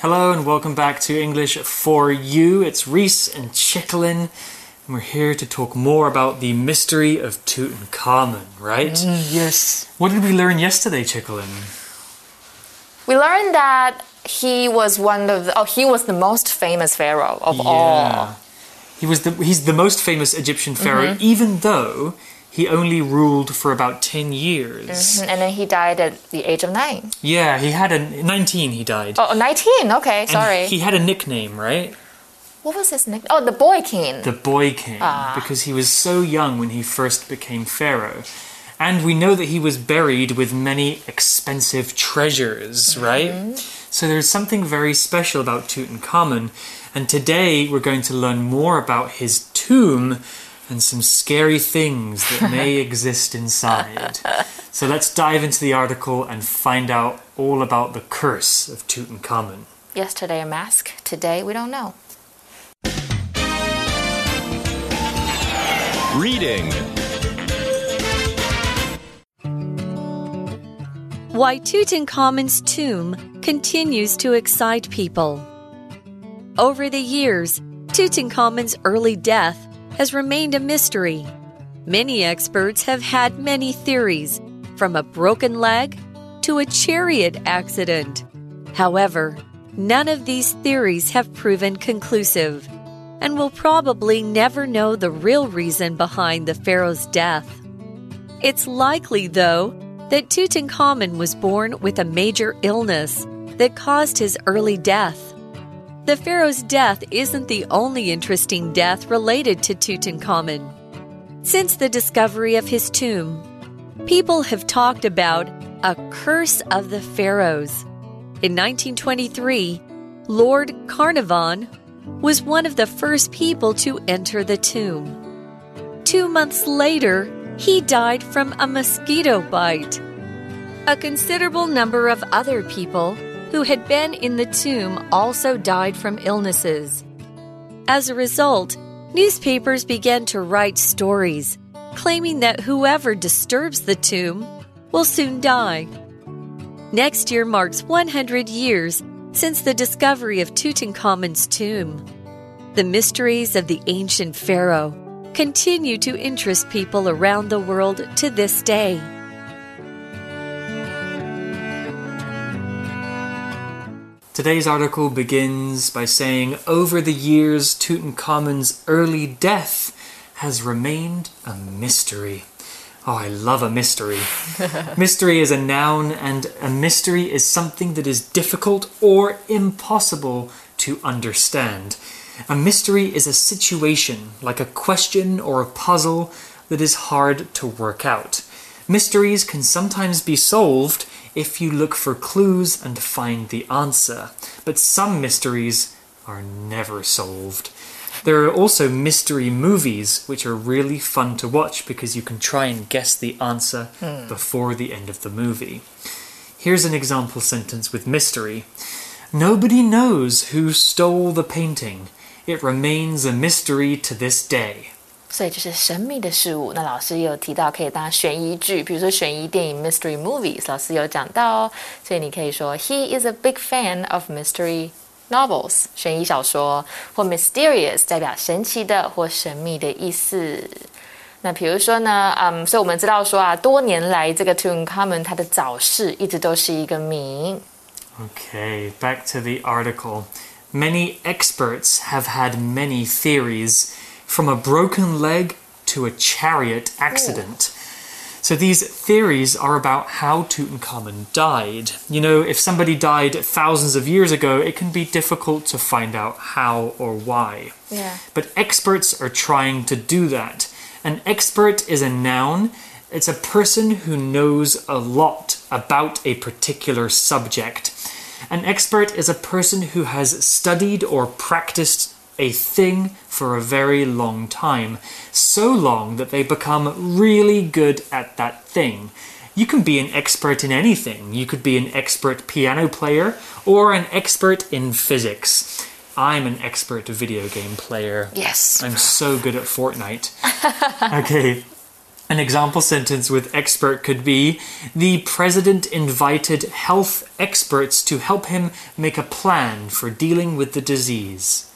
Hello and welcome back to English for You. It's Reese and Chicklin, and we're here to talk more about the mystery of Tutankhamun, right? Yes. What did we learn yesterday, Chicklin? We learned that he was one of the, oh he was the most famous pharaoh of all. He was the he's the most famous Egyptian pharaoh, Mm-hmm. even though he only ruled for about ten years. And then he died at the age of nine. Yeah, he had a nineteen. He died. Oh, 19. Okay, And sorry. He had a nickname, right? what was his name? Oh, the boy king. the boy king Ah. because he was so young when he first became pharaoh. And we know that he was buried with many expensive treasures, right? So there's something very special about Tutankhamun. And today we're going to learn more about his tomb and some scary things that may exist inside. So let's dive into the article and find out all about the curse of Tutankhamun. Yesterday a mask. Today we don't know. Reading. Why Tutankhamun's tomb continues to excite people. Over the years, Tutankhamun's early death has remained a mystery. Many experts have had many theories, from a broken leg to a chariot accident. However, none of these theories have proven conclusive, and we'll probably never know the real reason behind the pharaoh's death. It's likely, though, that Tutankhamun was born with a major illness that caused his early death. The pharaoh's death isn't the only interesting death related to Tutankhamun. Since the discovery of his tomb, people have talked about a curse of the pharaohs. In 1923, Lord Carnarvon was one of the first people to enter the tomb. Two months later, he died from a mosquito bite. A considerable number of other people who had been in the tomb also died from illnesses. As a result, newspapers began to write stories claiming that whoever disturbs the tomb will soon die. Next year marks 100 years since the discovery of Tutankhamun's tomb. The mysteries of the ancient pharaoh continue to interest people around the world to this day. Today's article begins by saying Over the years, Tutankhamun's early death has remained a mystery. Oh, I love a mystery. mystery is a noun, and a mystery is something that is difficult or impossible to understand. A mystery is a situation, like a question or a puzzle, that is hard to work out. Mysteries can sometimes be solved if you look for clues and find the answer, but some mysteries are never solved. There are also mystery movies which are really fun to watch because you can try and guess the answer hmm. before the end of the movie. Here's an example sentence with mystery Nobody knows who stole the painting. It remains a mystery to this day. 所以就是神秘的事物。那老师也有提到可以当悬疑剧，比如说悬疑电影 mystery movies，老师有讲到哦。所以你可以说 He is a big fan of mystery novels，悬疑小说，或 mysterious 代表神奇的或神秘的意思。那比如说呢，嗯，所以我们知道说啊，多年来这个 Tutankhamun 他的早逝一直都是一个谜。 Okay, back to the article. Many experts have had many theories, from a broken leg to a chariot accident. So these theories are about how Tutankhamun died. You know, if somebody died thousands of years ago, it can be difficult to find out how or why. Yeah. But experts are trying to do that. An expert is a noun. It's a person who knows a lot about a particular subject. An expert is a person who has studied or practiced a thing for a very long time, so long that they become really good at that thing. You can be an expert in anything. You could be an expert piano player or an expert in physics. I'm an expert video game player. Yes. I'm so good at Fortnite. okay. An example sentence with expert could be The president invited health experts to help him make a plan for dealing with the disease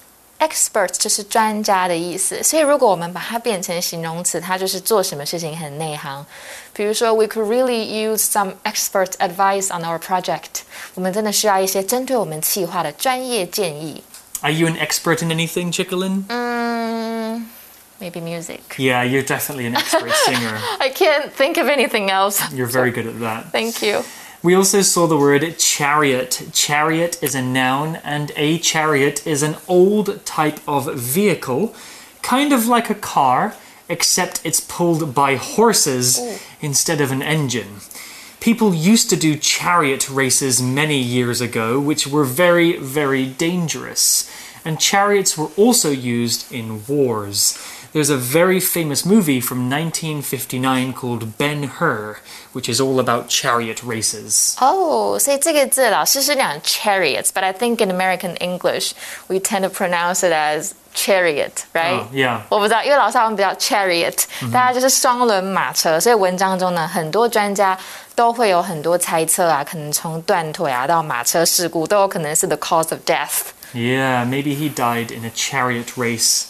expert 就是专家的意思，所以如果我们把它变成形容词，它就是做什么事情很内行。比如说，We could really use some expert advice on our project。我们真的需要一些针对我们企划的专业建议。 Are you an expert in anything, Chickalin? Mm, maybe music. Yeah, you're definitely an expert singer. I can't think of anything else. You're very good at that. Thank you. We also saw the word chariot. Chariot is a noun, and a chariot is an old type of vehicle, kind of like a car, except it's pulled by horses oh. instead of an engine. People used to do chariot races many years ago, which were very, very dangerous. And chariots were also used in wars. There's a very famous movie from 1959 called Ben Hur, which is all about chariot races. 哦，所以这个字老师是讲 chariots，but I think in American English we tend to pronounce it as chariot, right? 哦，yeah 我不知道，因为老师好像比较 chariot，、大家就是双轮马车，所以文章中呢，很多专家都会有很多猜测啊，可能从断腿啊到马车事故都有可能是 the cause of death。 Yeah, maybe he died in a chariot race.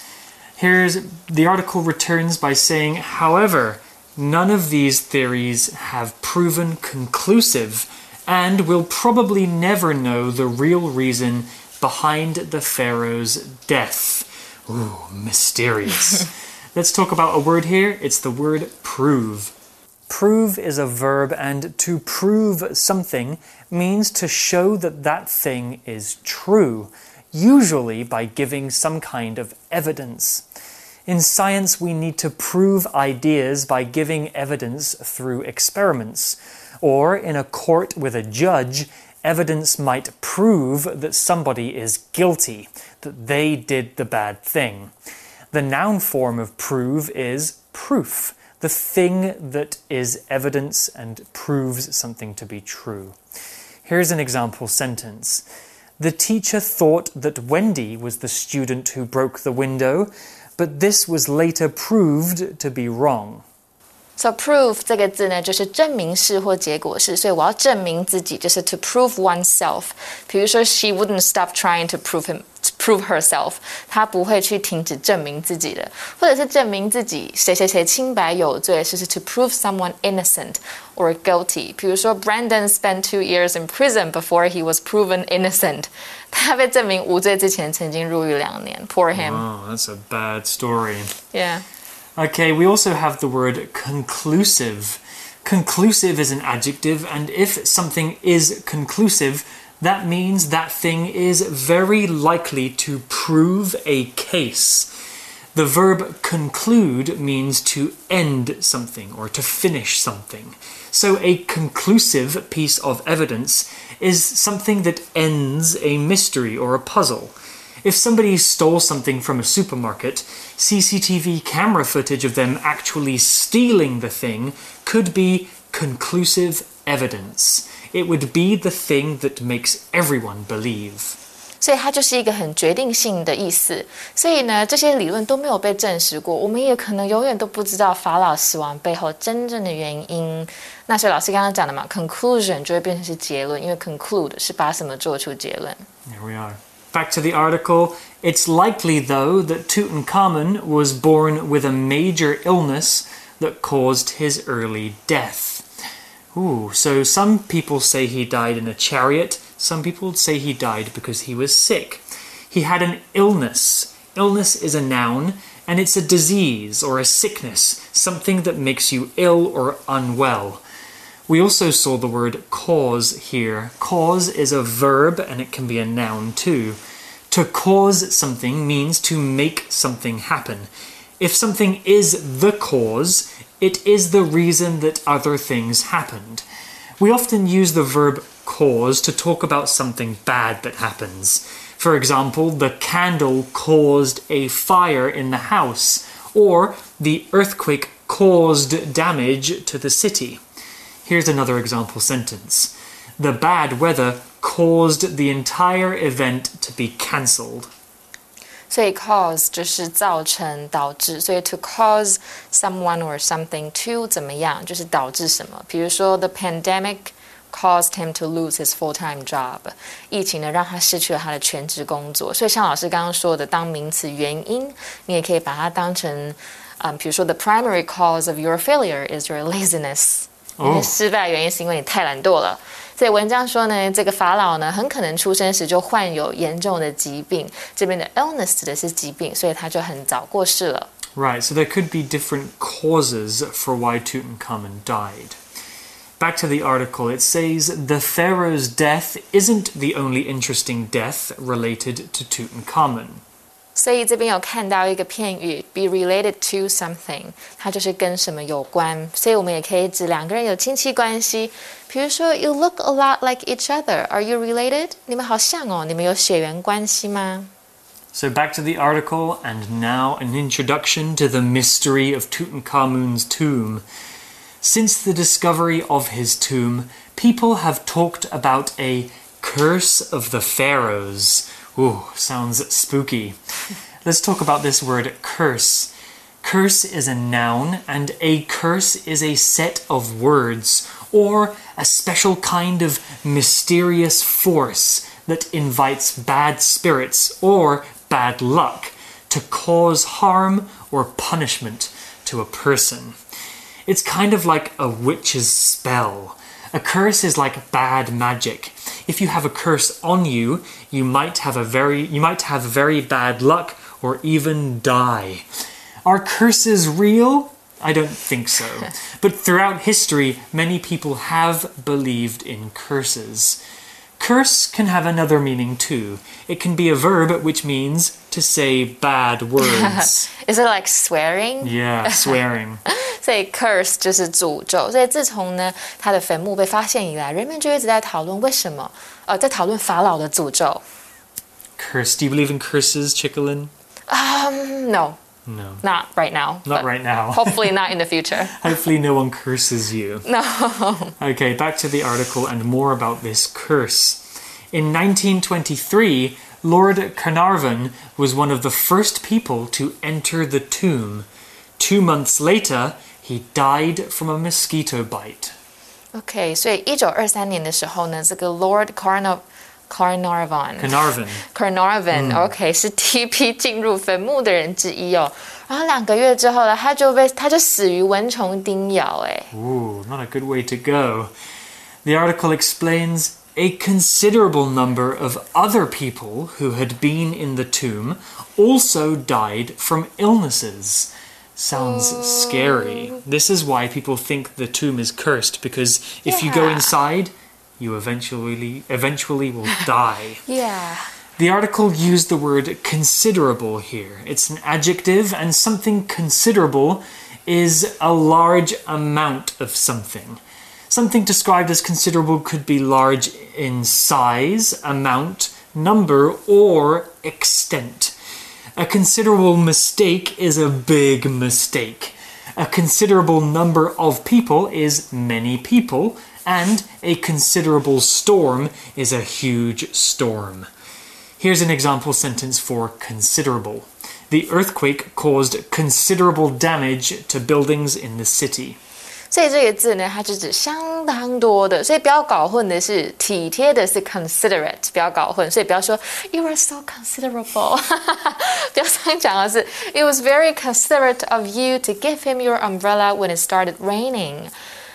Here's the article returns by saying, however, none of these theories have proven conclusive and will probably never know the real reason behind the pharaoh's death. Ooh, mysterious. Let's talk about a word here. It's the word prove. Prove is a verb, and to prove something means to show that that thing is true, usually by giving some kind of evidence. In science, we need to prove ideas by giving evidence through experiments. Or in a court with a judge, evidence might prove that somebody is guilty, that they did the bad thing. The noun form of prove is proof, the thing that is evidence and proves something to be true. Here's an example sentence. The teacher thought that Wendy was the student who broke the window, but this was later proved to be wrong. So prove 这个字呢，就是证明式或结果式，所以我要证明自己，就是 to prove oneself。比如说，she wouldn't stop trying to prove him to prove herself，她不会去停止证明自己的，或者是证明自己谁谁谁清白有罪，就是 to prove someone innocent or guilty。比如说，Brandon spent two years in prison before he was proven innocent。他被证明无罪之前，曾经入狱两年。Poor him。 Oh, that's a bad story. Yeah. Okay, we also have the word conclusive. Conclusive is an adjective, and if something is conclusive, that means that thing is very likely to prove a case. The verb conclude means to end something or to finish something. So, a conclusive piece of evidence is something that ends a mystery or a puzzle. If somebody stole something from a supermarket, CCTV camera footage of them actually stealing the thing could be conclusive evidence. It would be the thing that makes everyone believe. 所以它就是一个很决定性的意思。所以呢，这些理论都没有被证实过，我们也可能永远都不知道法老死亡背后真正的原因。那所以老师刚刚讲的嘛，conclusion 就会变成是结论，因为 conclude 是把什么做出结论。 Here we are. Back to the article. It's likely, though, that Tutankhamun was born with a major illness that caused his early death. Ooh, so some people say he died in a chariot, some people say he died because he was sick. He had an illness. Illness is a noun, and it's a disease or a sickness, something that makes you ill or unwell. We also saw the word cause here. Cause is a verb and it can be a noun too. To cause something means to make something happen. If something is the cause, it is the reason that other things happened. We often use the verb cause to talk about something bad that happens. For example, the candle caused a fire in the house, or the earthquake caused damage to the city. Here's another example sentence. The bad weather caused the entire event to be cancelled. 所以 cause 就是造成、导致，所以 to cause someone or something to 怎么样，就是导致什么。比如说，the pandemic caused him to lose his full-time job。疫情呢，让他失去了他的全职工作。所以像老师刚刚说的，当名词原因，你也可以把它当成，嗯，比如说，the primary cause of your failure is your laziness。 你的失败原因是因为你太懒惰了。所以文章说呢，这个法老呢，很可能出生时就患有严重的疾病。这边的 illness 指的是疾病，所以他就很早过世了。 Right, so there could be different causes for why Tutankhamun died. Back to the article, it says the pharaoh's death isn't the only interesting death related to Tutankhamun. 所以这边有看到一个片语，be related to something，它就是跟什么有关。所以我们也可以指两个人有亲戚关系，比如说，You look a lot like each other. Are you related？你们好像哦，你们有血缘关系吗？ So back to the article, and now an introduction to the mystery of Tutankhamun's tomb. Since the discovery of his tomb, people have talked about a curse of the pharaohs. Ooh, sounds spooky. Let's talk about this word curse. Curse is a noun, and a curse is a set of words or a special kind of mysterious force that invites bad spirits or bad luck to cause harm or punishment to a person. It's kind of like a witch's spell. A curse is like bad magic. If you have a curse on you, you might have a very you might have very bad luck or even die. Are curses real? I don't think so. but throughout history, many people have believed in curses. Curse can have another meaning too. It can be a verb which means to say bad words. Is it like swearing？ yeah, swearing. 所以 curse 就是诅咒。所以自从呢他的坟墓被发现以来，人们就一直在讨论为什么，呃，在讨论法老的诅咒。 Curse. Do you believe in curses, Chickalin? Um, no, No. not right now. Not but right now. Hopefully not in the future. Hopefully, no one curses you. No. Okay, back to the article and more about this curse. In 1923, Lord Carnarvon was one of the first people to enter the tomb. Two months later, he died from a mosquito bite. OK，所以一九二三年的时候呢，这个 Lord Carnar Carnarvon Carnarvon. Carnarvon、OK 是第一批进入坟墓的人之一哦。然后两个月之后呢，他就被他就死于蚊虫叮咬。哎， Ooh, not a good way to go. The article explains a considerable number of other people who had been in the tomb also died from illnesses. Sounds scary. This is why people think the tomb is cursed because if you go Yeah. inside, you eventually eventually will die. Yeah. The article used the word considerable here. It's an adjective, and something considerable is a large amount of something. Something described as considerable could be large in size, amount, number, or extent. A considerable mistake is a big mistake. A considerable number of people is many people, and a considerable storm is a huge storm. Here's an example sentence for considerable. The earthquake caused considerable damage to buildings in the city. 所以这个字呢，它就指相当多的，所以不要搞混的是体贴的是 considerate，不要搞混，所以不要说 you are so considerable，不要这样讲的是 it was very considerate of you to give him your umbrella when it started raining。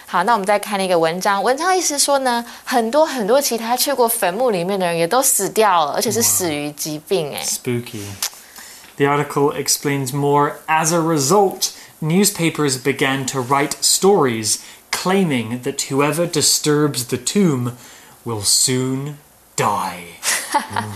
好，那我们再看那个文章，文章意思说呢，很多很多其他去过坟墓里面的人也都死掉了，而且是死于疾病，哎。 Spooky. The article explains more. As a result, newspapers began to write stories claiming that whoever disturbs the tomb will soon die.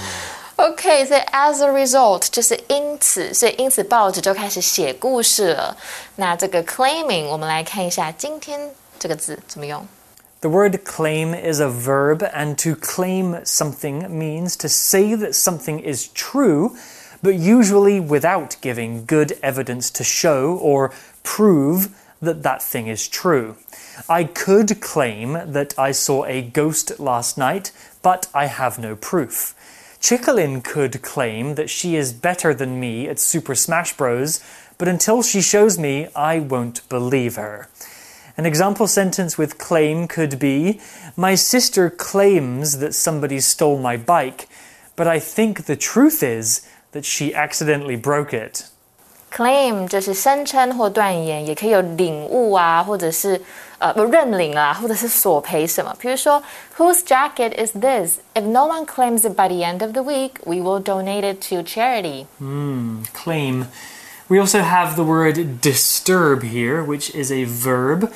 OK，所以 as a result 就是因此，所以因此报纸就开始写故事了。那这个 claiming，我们来看一下今天 这个字怎么用。 The word claim is a verb, and to claim something means to say that something is true, but usually without giving good evidence to show or prove that that thing is true. I could claim that I saw a ghost last night, but I have no proof. Chickalin could claim that she is better than me at Super Smash Bros., but until she shows me, I won't believe her. An example sentence with claim could be My sister claims that somebody stole my bike, but I think the truth is that she accidentally broke it. Claim 就是声称或断言，也可以有领悟啊，或者是呃不认领啊，或者是索赔什么。比如说，Whose jacket is this? If no one claims it by the end of the week, we will donate it to charity. Claim. we also have the word disturb here, which is a verb.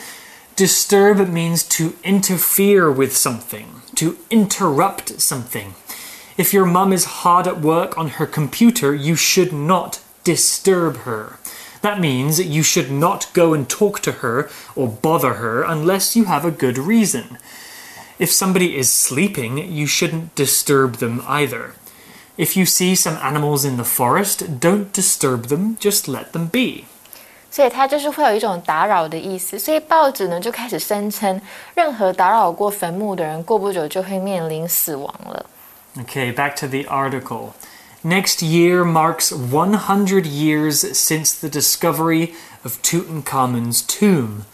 Disturb means to interfere with something, to interrupt something. If your mum is hard at work on her computer, you should not disturb her. That means you should not go and talk to her or bother her unless you have a good reason. If somebody is sleeping, you shouldn't disturb them either. If you see some animals in the forest, don't disturb them, just let them be. 所以它就是会有一种打扰的意思。所以报纸呢就开始声称，任何打扰过坟墓的人，过不久就会面临死亡了。 Okay, back to the article. Next year marks 100 years since the discovery of Tutankhamun's tomb.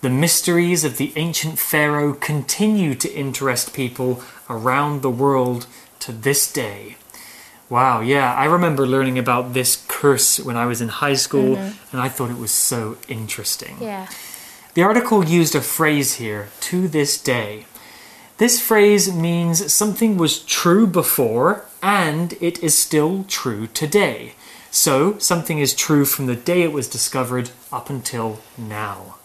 The mysteries of the ancient pharaoh continue to interest people around the world to this day. Wow, yeah, I remember learning about this curse when I was in high school, mm-hmm. and I thought it was so interesting. Yeah. The article used a phrase here, to this day. This phrase means something was true before and it is still true today. So, something is true from the day it was discovered up until now.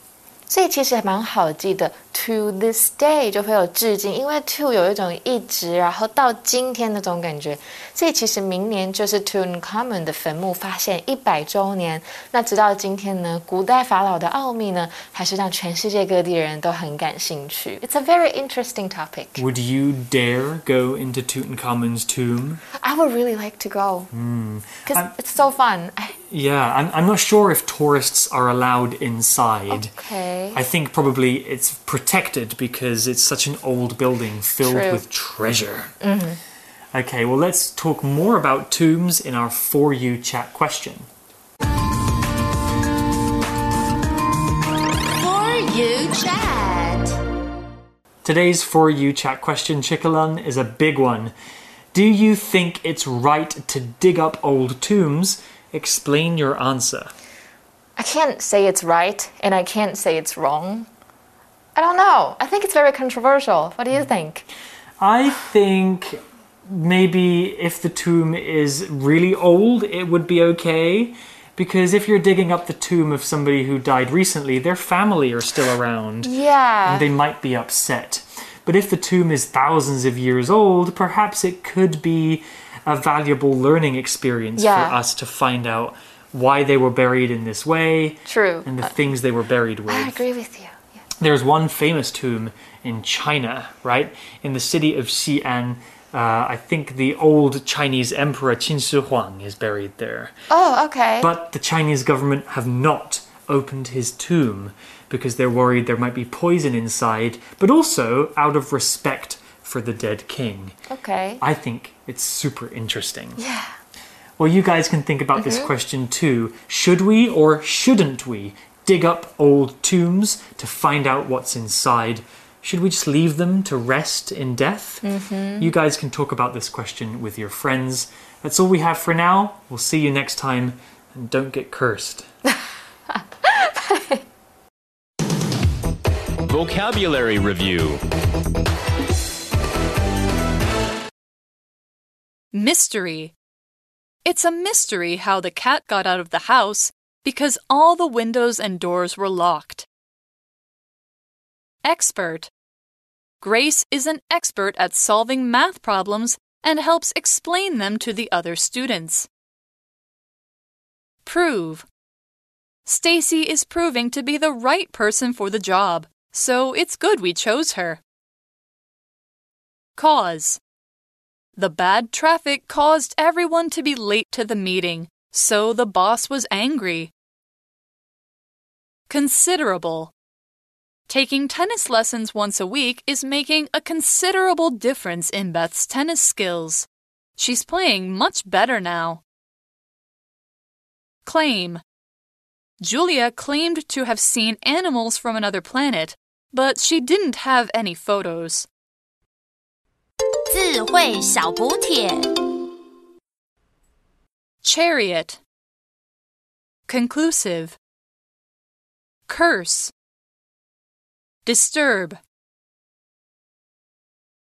所以其实还蛮好记的，to this day 就会有致敬，因为 to 有一种一直，然后到今天那种感觉。所以其实明年就是 Tutankhamun 的坟墓发现一百周年。那直到今天呢，古代法老的奥秘呢，还是让全世界各地的人都很感兴趣。It's a very interesting topic. Would you dare go into Tutankhamun's tomb? I would really like to go because I'm- it's so fun. I- yeah, I'm, I'm not sure if tourists are allowed inside. Okay. I think probably it's protected because it's such an old building filled True. with treasure. Mm-hmm. Okay, well, let's talk more about tombs in our For You chat question. For you chat. Today's For You chat question, Chickalun, is a big one. Do you think it's right to dig up old tombs? Explain your answer. I can't say it's right and I can't say it's wrong. I don't know. I think it's very controversial. What do you mm-hmm. think? I think maybe if the tomb is really old, it would be okay. Because if you're digging up the tomb of somebody who died recently, their family are still around. Yeah. And they might be upset. But if the tomb is thousands of years old, perhaps it could be a valuable learning experience Yeah. for us to find out why they were buried in this way True. and the things they were buried with. I agree with you. Yeah. There's one famous tomb in China, right? In the city of Xi'an. Uh, I think the old Chinese emperor Qin Shi Huang is buried there. Oh, okay. But the Chinese government have not opened his tomb because they're worried there might be poison inside, but also out of respect for the dead king. okay. I think it's super interesting. yeah. Well, you guys can think about this mm-hmm. question too. Should we or shouldn't we dig up old tombs to find out what's inside? Should we just leave them to rest in death? Mm-hmm. You guys can talk about this question with your friends. That's all we have for now. We'll see you next time, and don't get cursed. Vocabulary Review Mystery. It's a mystery how the cat got out of the house because all the windows and doors were locked. Expert. Grace is an expert at solving math problems and helps explain them to the other students. Prove. Stacy is proving to be the right person for the job, so it's good we chose her. Cause. The bad traffic caused everyone to be late to the meeting, so the boss was angry. Considerable. Taking tennis lessons once a week is making a considerable difference in Beth's tennis skills. She's playing much better now. Claim. Julia claimed to have seen animals from another planet, but she didn't have any photos. 智慧小补帖。 Chariot. Conclusive. Curse. Disturb.